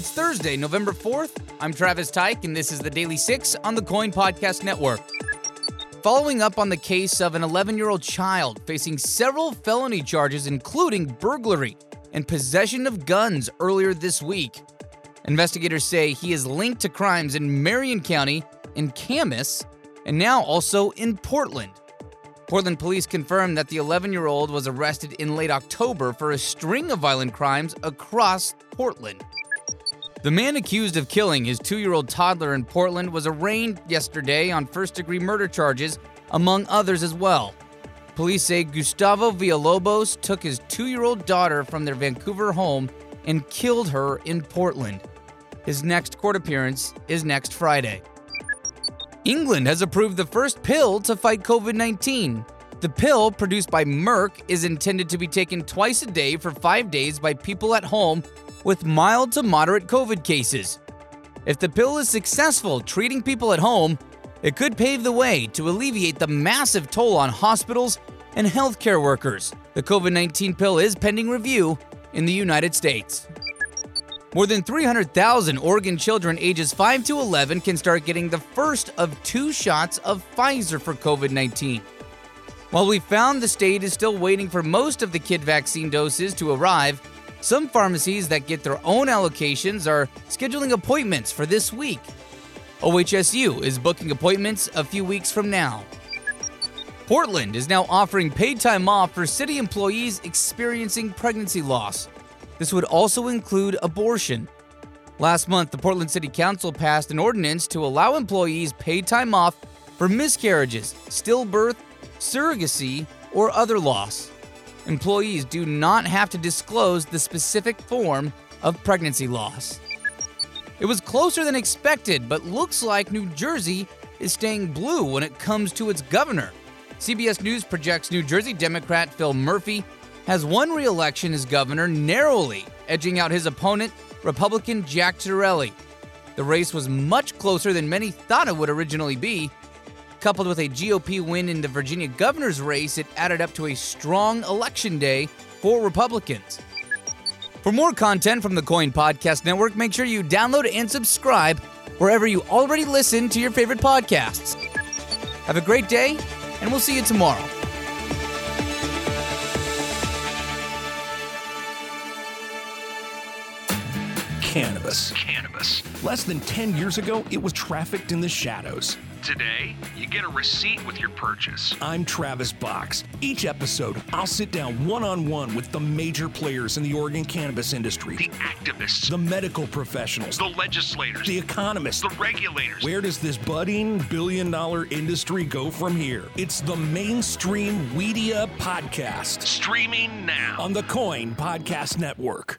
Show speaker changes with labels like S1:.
S1: It's Thursday, November 4th. I'm Travis Tyke, and this is the Daily Six on the KOIN Podcast Network. Following up on the case of an 11 year old child facing several felony charges, including burglary and possession of guns earlier this week. Investigators say he is linked to crimes in Marion County, in Camas, and now also in Portland. Portland police confirmed that the 11 year old was arrested in late October for a string of violent crimes across Portland. The man accused of killing his two year old toddler in Portland was arraigned yesterday on first degree murder charges, among others as well. Police say Gustavo Villalobos took his two year old daughter from their Vancouver home and killed her in Portland. His next court appearance is next Friday. England has approved the first pill to fight COVID 19. The pill, produced by Merck, is intended to be taken twice a day for five days by people at home with mild to moderate COVID cases. If the pill is successful treating people at home, it could pave the way to alleviate the massive toll on hospitals and healthcare workers. The COVID 19 pill is pending review in the United States. More than 300,000 Oregon children ages 5 to 11 can start getting the first of two shots of Pfizer for COVID 19. While we found the state is still waiting for most of the kid vaccine doses to arrive, some pharmacies that get their own allocations are scheduling appointments for this week. OHSU is booking appointments a few weeks from now. Portland is now offering paid time off for city employees experiencing pregnancy loss. This would also include abortion. Last month, the Portland City Council passed an ordinance to allow employees paid time off for miscarriages, stillbirth, surrogacy, or other loss. Employees do not have to disclose the specific form of pregnancy loss. It was closer than expected, but looks like New Jersey is staying blue when it comes to its governor. CBS News projects New Jersey Democrat Phil Murphy has won re election as governor narrowly, edging out his opponent, Republican Jack Ciattarelli. The race was much closer than many thought it would originally be. Coupled with a GOP win in the Virginia governor's race, it added up to a strong election day for Republicans. For more content from the KOIN Podcast Network, make sure you download and subscribe wherever you already listen to your favorite podcasts. Have a great day, and we'll see you tomorrow.
S2: Cannabis.
S3: Cannabis.
S2: Less than 10 years ago, it was trafficked in the shadows.
S3: Today, you get a receipt with your purchase.
S2: I'm Travis Box. Each episode, I'll sit down one on one with the major players in the Oregon cannabis industry
S3: The activists,
S2: the medical professionals,
S3: the legislators,
S2: the economists.
S3: the regulators.
S2: Where does this budding billion dollar industry go from here? It's the mainstream Weedia podcast
S3: Streaming now.
S2: on the KOIN Podcast Network.